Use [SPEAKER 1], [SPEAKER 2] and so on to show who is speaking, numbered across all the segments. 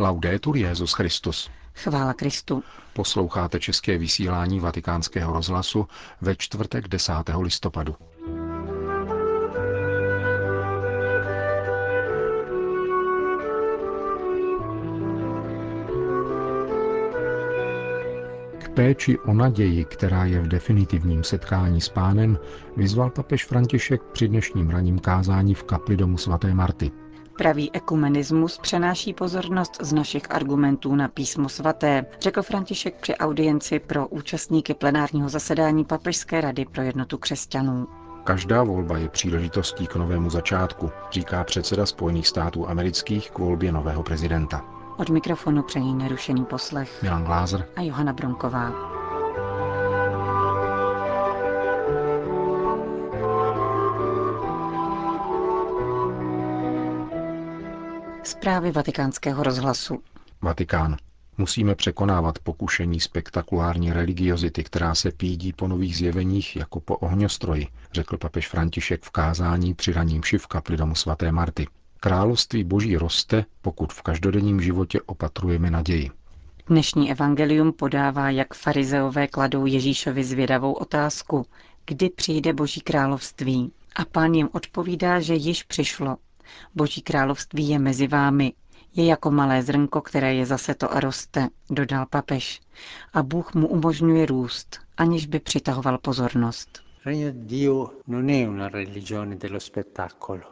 [SPEAKER 1] Laudetur Jezus Christus.
[SPEAKER 2] Chvála Kristu.
[SPEAKER 1] Posloucháte české vysílání Vatikánského rozhlasu ve čtvrtek 10. listopadu. K péči o naději, která je v definitivním setkání s pánem, vyzval papež František při dnešním raním kázání v kapli domu svaté Marty.
[SPEAKER 2] Pravý ekumenismus přenáší pozornost z našich argumentů na písmo svaté, řekl František při audienci pro účastníky plenárního zasedání Papežské rady pro jednotu křesťanů.
[SPEAKER 1] Každá volba je příležitostí k novému začátku, říká předseda Spojených států amerických k volbě nového prezidenta.
[SPEAKER 2] Od mikrofonu přejí nerušený poslech
[SPEAKER 1] Milan Glázer
[SPEAKER 2] a Johana Bronková. Zprávy vatikánského rozhlasu.
[SPEAKER 1] Vatikán. Musíme překonávat pokušení spektakulární religiozity, která se pídí po nových zjeveních jako po ohňostroji, řekl papež František v kázání při raním v kapli domu svaté Marty. Království boží roste, pokud v každodenním životě opatrujeme naději.
[SPEAKER 2] Dnešní evangelium podává, jak farizeové kladou Ježíšovi zvědavou otázku, kdy přijde boží království. A pán jim odpovídá, že již přišlo. Boží království je mezi vámi. Je jako malé zrnko, které je zase to a roste, dodal papež. A Bůh mu umožňuje růst, aniž by přitahoval pozornost.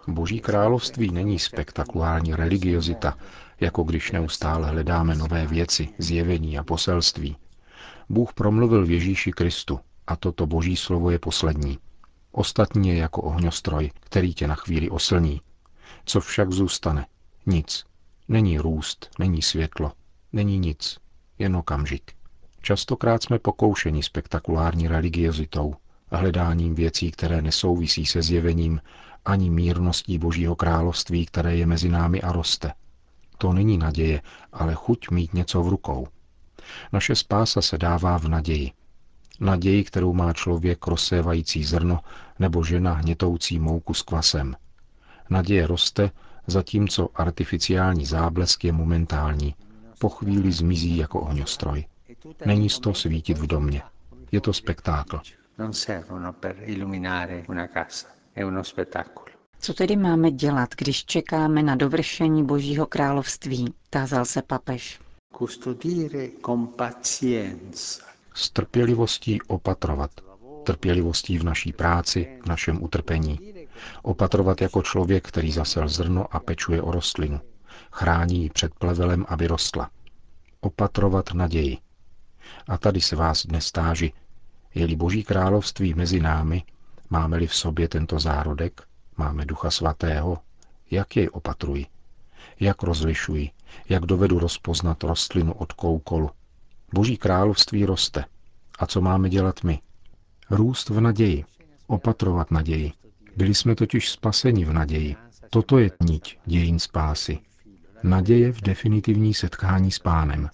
[SPEAKER 1] Boží království není spektakulární religiozita, jako když neustále hledáme nové věci, zjevení a poselství. Bůh promluvil v Ježíši Kristu a toto boží slovo je poslední. Ostatní je jako ohňostroj, který tě na chvíli oslní. Co však zůstane? Nic. Není růst, není světlo, není nic, jen okamžik. Častokrát jsme pokoušeni spektakulární religiozitou, hledáním věcí, které nesouvisí se zjevením, ani mírností Božího království, které je mezi námi a roste. To není naděje, ale chuť mít něco v rukou. Naše spása se dává v naději. Naději, kterou má člověk rozsévající zrno nebo žena hnětoucí mouku s kvasem. Naděje roste, zatímco artificiální záblesk je momentální. Po chvíli zmizí jako ohňostroj. Není z to svítit v domě. Je to spektákl.
[SPEAKER 2] Co tedy máme dělat, když čekáme na dovršení Božího království? Tázal se papež.
[SPEAKER 1] S trpělivostí opatrovat. Trpělivostí v naší práci, v našem utrpení. Opatrovat jako člověk, který zasel zrno a pečuje o rostlinu. Chrání ji před plevelem, aby rostla. Opatrovat naději. A tady se vás dnes táži, je-li Boží království mezi námi, máme-li v sobě tento zárodek, máme Ducha Svatého, jak jej opatruji, jak rozlišuji, jak dovedu rozpoznat rostlinu od koukolu. Boží království roste. A co máme dělat my? Růst v naději, opatrovat naději. Byli jsme totiž spaseni v naději. Toto je niť dějin spásy. Naděje v definitivní setkání s pánem.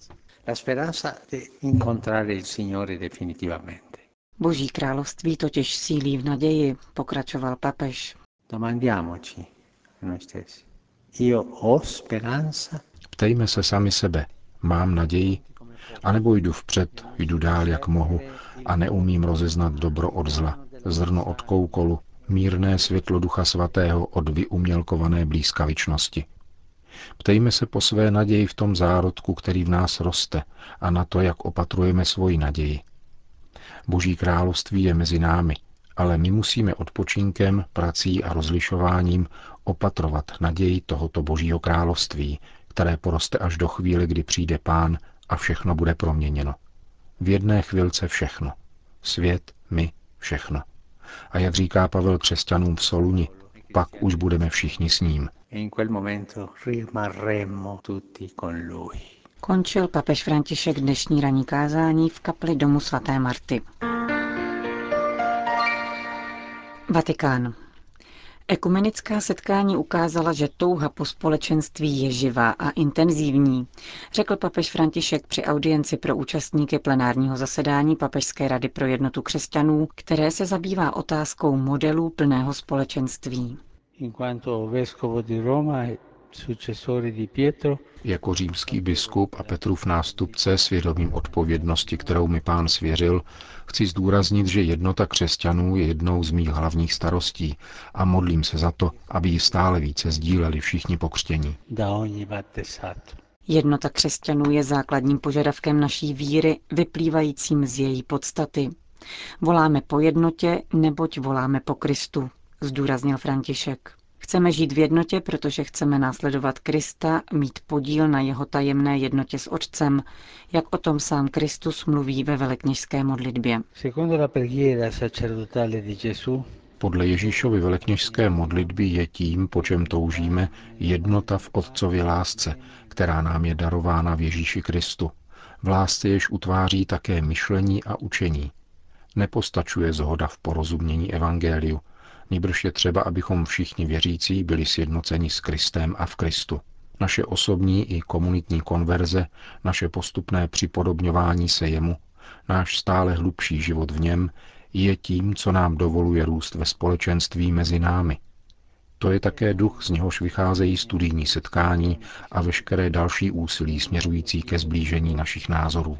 [SPEAKER 2] Boží království totiž sílí v naději, pokračoval papež.
[SPEAKER 1] Ptejme se sami sebe. Mám naději? A nebo jdu vpřed, jdu dál, jak mohu a neumím rozeznat dobro od zla, zrno od koukolu, mírné světlo Ducha Svatého od vyumělkované blízkavičnosti. Ptejme se po své naději v tom zárodku, který v nás roste a na to, jak opatrujeme svoji naději. Boží království je mezi námi, ale my musíme odpočinkem, prací a rozlišováním opatrovat naději tohoto Božího království, které poroste až do chvíle, kdy přijde Pán a všechno bude proměněno. V jedné chvilce všechno. Svět, my, všechno. A jak říká Pavel křesťanům v Soluni, pak už budeme všichni s ním.
[SPEAKER 2] Končil papež František dnešní ranní kázání v kapli domu svaté Marty. Vatikán. Ekumenická setkání ukázala, že touha po společenství je živá a intenzivní, řekl papež František při audienci pro účastníky plenárního zasedání Papežské rady pro jednotu křesťanů, které se zabývá otázkou modelů plného společenství.
[SPEAKER 1] Jako římský biskup a Petrův nástupce svědomím odpovědnosti, kterou mi pán svěřil, chci zdůraznit, že jednota křesťanů je jednou z mých hlavních starostí a modlím se za to, aby ji stále více sdíleli všichni pokřtění.
[SPEAKER 2] Jednota křesťanů je základním požadavkem naší víry, vyplývajícím z její podstaty. Voláme po jednotě, neboť voláme po Kristu, zdůraznil František. Chceme žít v jednotě, protože chceme následovat Krista, mít podíl na jeho tajemné jednotě s Otcem, jak o tom sám Kristus mluví ve velekněžské modlitbě.
[SPEAKER 1] Podle Ježíšovy velekněžské modlitby je tím, po čem toužíme, jednota v Otcově lásce, která nám je darována v Ježíši Kristu. V lásce jež utváří také myšlení a učení. Nepostačuje zhoda v porozumění Evangeliu, Nýbrž je třeba, abychom všichni věřící byli sjednoceni s Kristem a v Kristu. Naše osobní i komunitní konverze, naše postupné připodobňování se jemu, náš stále hlubší život v něm je tím, co nám dovoluje růst ve společenství mezi námi. To je také duch, z něhož vycházejí studijní setkání a veškeré další úsilí směřující ke zblížení našich názorů.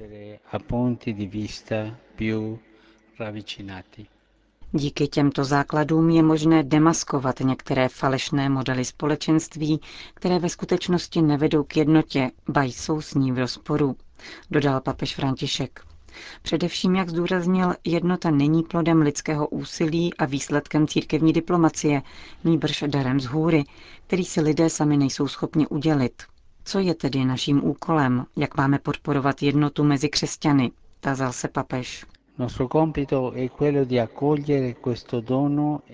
[SPEAKER 2] Díky těmto základům je možné demaskovat některé falešné modely společenství, které ve skutečnosti nevedou k jednotě, ba jsou s ní v rozporu, dodal papež František. Především, jak zdůraznil, jednota není plodem lidského úsilí a výsledkem církevní diplomacie, nýbrž darem z hůry, který si lidé sami nejsou schopni udělit. Co je tedy naším úkolem, jak máme podporovat jednotu mezi křesťany, tázal se papež.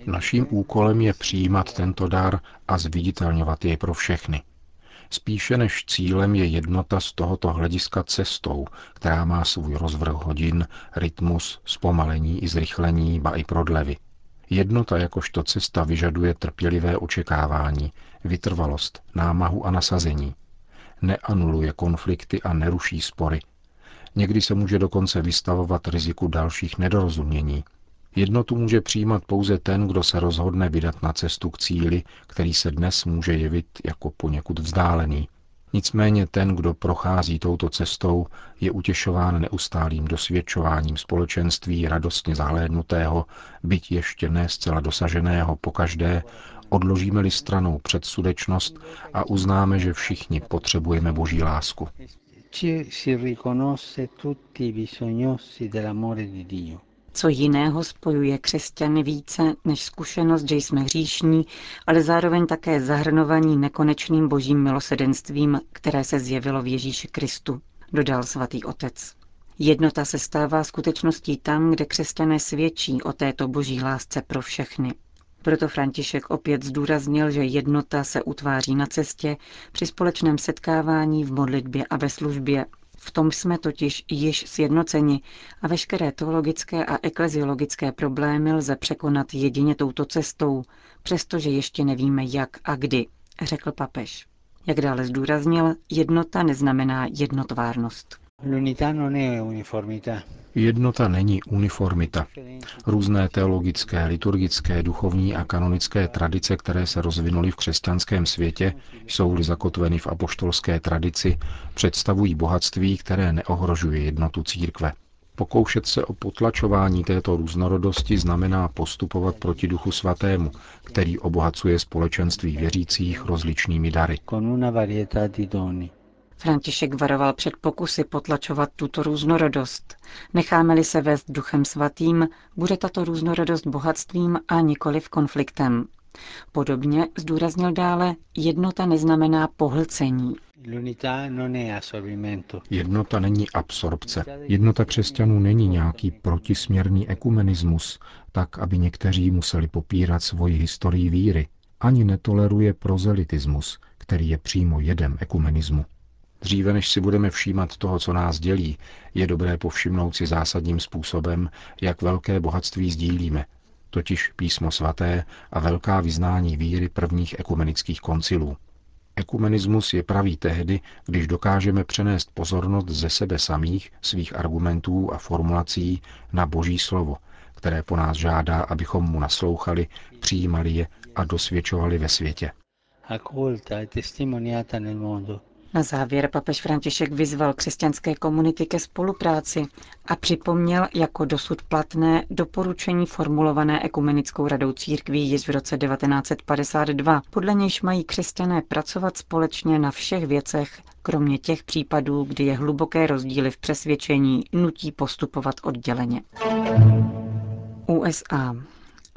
[SPEAKER 1] Naším úkolem je přijímat tento dar a zviditelňovat jej pro všechny. Spíše než cílem je jednota z tohoto hlediska cestou, která má svůj rozvrh hodin, rytmus, zpomalení i zrychlení, ba i prodlevy. Jednota jakožto cesta vyžaduje trpělivé očekávání, vytrvalost, námahu a nasazení. Neanuluje konflikty a neruší spory, Někdy se může dokonce vystavovat riziku dalších nedorozumění. Jednotu může přijímat pouze ten, kdo se rozhodne vydat na cestu k cíli, který se dnes může jevit jako poněkud vzdálený. Nicméně ten, kdo prochází touto cestou, je utěšován neustálým dosvědčováním společenství radostně zahlédnutého, byť ještě ne zcela dosaženého pokaždé, odložíme-li stranou předsudečnost a uznáme, že všichni potřebujeme Boží lásku
[SPEAKER 2] Co jiného spojuje křesťany více než zkušenost, že jsme hříšní, ale zároveň také zahrnovaní nekonečným božím milosedenstvím, které se zjevilo v Ježíši Kristu, dodal svatý otec. Jednota se stává skutečností tam, kde křesťané svědčí o této boží lásce pro všechny. Proto František opět zdůraznil, že jednota se utváří na cestě při společném setkávání v modlitbě a ve službě. V tom jsme totiž již sjednoceni a veškeré teologické a ekleziologické problémy lze překonat jedině touto cestou, přestože ještě nevíme jak a kdy, řekl papež. Jak dále zdůraznil, jednota neznamená jednotvárnost.
[SPEAKER 1] Jednota není uniformita. Různé teologické, liturgické, duchovní a kanonické tradice, které se rozvinuly v křesťanském světě, jsou-li zakotveny v apoštolské tradici, představují bohatství, které neohrožuje jednotu církve. Pokoušet se o potlačování této různorodosti znamená postupovat proti Duchu Svatému, který obohacuje společenství věřících rozličnými dary.
[SPEAKER 2] František varoval před pokusy potlačovat tuto různorodost. Necháme-li se vést duchem svatým, bude tato různorodost bohatstvím a nikoliv konfliktem. Podobně zdůraznil dále, jednota neznamená pohlcení.
[SPEAKER 1] Jednota není absorpce. Jednota křesťanů není nějaký protisměrný ekumenismus, tak, aby někteří museli popírat svoji historii víry. Ani netoleruje prozelitismus, který je přímo jedem ekumenismu. Dříve než si budeme všímat toho, co nás dělí, je dobré povšimnout si zásadním způsobem, jak velké bohatství sdílíme, totiž písmo svaté a velká vyznání víry prvních ekumenických koncilů. Ekumenismus je pravý tehdy, když dokážeme přenést pozornost ze sebe samých, svých argumentů a formulací na Boží slovo, které po nás žádá, abychom mu naslouchali, přijímali je a dosvědčovali ve světě.
[SPEAKER 3] accolta e testimoniata nel mondo.
[SPEAKER 2] Na závěr papež František vyzval křesťanské komunity ke spolupráci a připomněl jako dosud platné doporučení formulované Ekumenickou radou církví již v roce 1952, podle nějž mají křesťané pracovat společně na všech věcech, kromě těch případů, kdy je hluboké rozdíly v přesvědčení nutí postupovat odděleně. USA.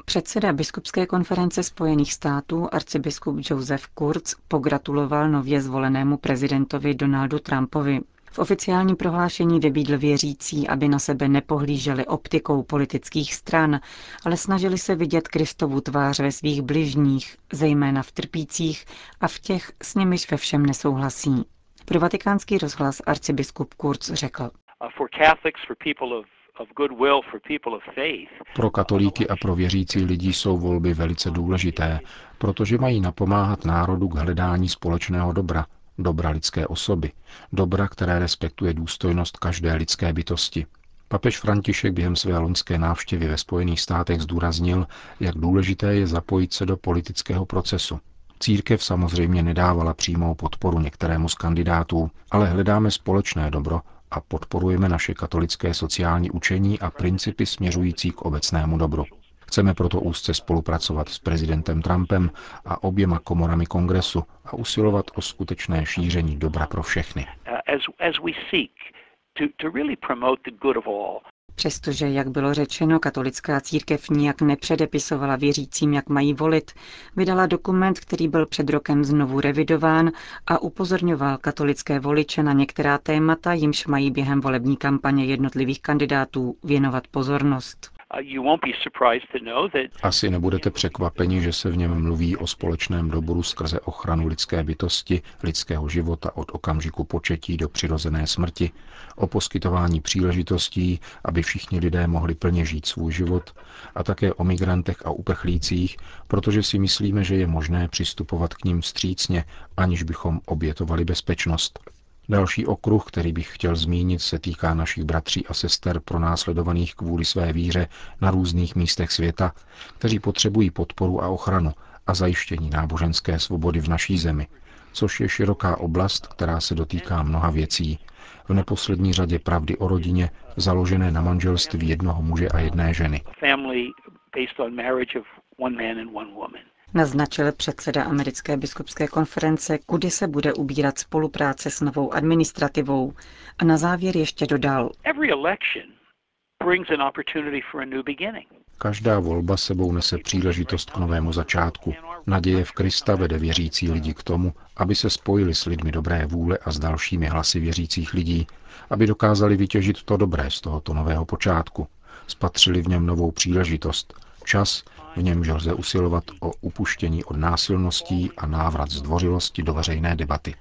[SPEAKER 2] Předseda Biskupské konference Spojených států arcibiskup Joseph Kurz pogratuloval nově zvolenému prezidentovi Donaldu Trumpovi. V oficiálním prohlášení vybídl věřící, aby na sebe nepohlíželi optikou politických stran, ale snažili se vidět Kristovu tvář ve svých bližních, zejména v trpících a v těch, s nimiž ve všem nesouhlasí. Pro vatikánský rozhlas arcibiskup Kurz řekl.
[SPEAKER 1] Pro katolíky a pro věřící lidi jsou volby velice důležité, protože mají napomáhat národu k hledání společného dobra, dobra lidské osoby, dobra, které respektuje důstojnost každé lidské bytosti. Papež František během své loňské návštěvy ve Spojených státech zdůraznil, jak důležité je zapojit se do politického procesu. Církev samozřejmě nedávala přímou podporu některému z kandidátů, ale hledáme společné dobro a podporujeme naše katolické sociální učení a principy směřující k obecnému dobru. Chceme proto úzce spolupracovat s prezidentem Trumpem a oběma komorami kongresu a usilovat o skutečné šíření dobra pro všechny.
[SPEAKER 2] Přestože, jak bylo řečeno, katolická církev nijak nepředepisovala věřícím, jak mají volit, vydala dokument, který byl před rokem znovu revidován a upozorňoval katolické voliče na některá témata, jimž mají během volební kampaně jednotlivých kandidátů věnovat pozornost.
[SPEAKER 1] Asi nebudete překvapeni, že se v něm mluví o společném dobru skrze ochranu lidské bytosti, lidského života od okamžiku početí do přirozené smrti, o poskytování příležitostí, aby všichni lidé mohli plně žít svůj život, a také o migrantech a uprchlících, protože si myslíme, že je možné přistupovat k ním vstřícně, aniž bychom obětovali bezpečnost. Další okruh, který bych chtěl zmínit, se týká našich bratří a sester pronásledovaných kvůli své víře na různých místech světa, kteří potřebují podporu a ochranu a zajištění náboženské svobody v naší zemi, což je široká oblast, která se dotýká mnoha věcí, v neposlední řadě pravdy o rodině, založené na manželství jednoho muže a jedné ženy.
[SPEAKER 2] Naznačil předseda americké biskupské konference, kudy se bude ubírat spolupráce s novou administrativou. A na závěr ještě dodal.
[SPEAKER 1] Každá volba sebou nese příležitost k novému začátku. Naděje v Krista vede věřící lidi k tomu, aby se spojili s lidmi dobré vůle a s dalšími hlasy věřících lidí, aby dokázali vytěžit to dobré z tohoto nového počátku. Spatřili v něm novou příležitost, čas, v němž lze usilovat o upuštění od násilností a návrat zdvořilosti do veřejné debaty.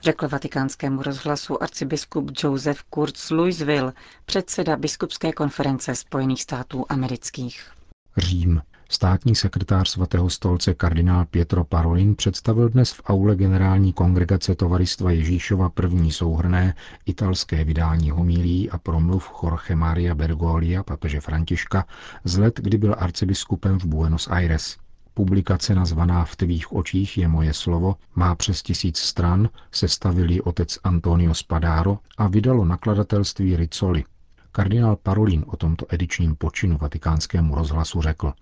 [SPEAKER 2] Řekl vatikánskému rozhlasu arcibiskup Joseph Kurz Louisville, předseda biskupské konference Spojených států amerických.
[SPEAKER 1] Řím. Státní sekretář svatého stolce kardinál Pietro Parolin představil dnes v aule generální kongregace Tovaristva Ježíšova první souhrné italské vydání homilí a promluv Jorge Maria Bergolia, papeže Františka, z let, kdy byl arcibiskupem v Buenos Aires. Publikace nazvaná V tvých očích je moje slovo má přes tisíc stran, sestavil ji otec Antonio Spadaro a vydalo nakladatelství Rizzoli – Kardinál Parolin o tomto edičním počinu vatikánskému rozhlasu řekl.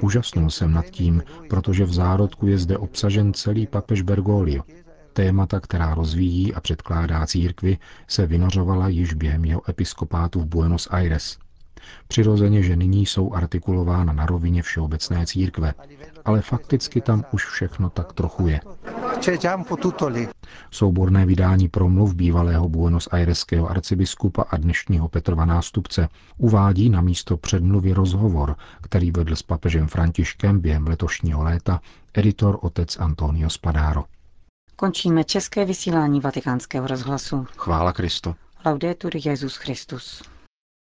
[SPEAKER 1] Užasnul jsem nad tím, protože v zárodku je zde obsažen celý papež Bergoglio. Témata, která rozvíjí a předkládá církvi, se vynořovala již během jeho episkopátu v Buenos Aires. Přirozeně, že nyní jsou artikulována na rovině všeobecné církve, ale fakticky tam už všechno tak trochu je. Souborné vydání promluv bývalého Buenos Aireského arcibiskupa a dnešního Petrova nástupce uvádí na místo předmluvy rozhovor, který vedl s papežem Františkem během letošního léta editor otec Antonio Spadaro.
[SPEAKER 2] Končíme české vysílání vatikánského rozhlasu.
[SPEAKER 1] Chvála Kristu.
[SPEAKER 2] Laudetur Jezus Christus.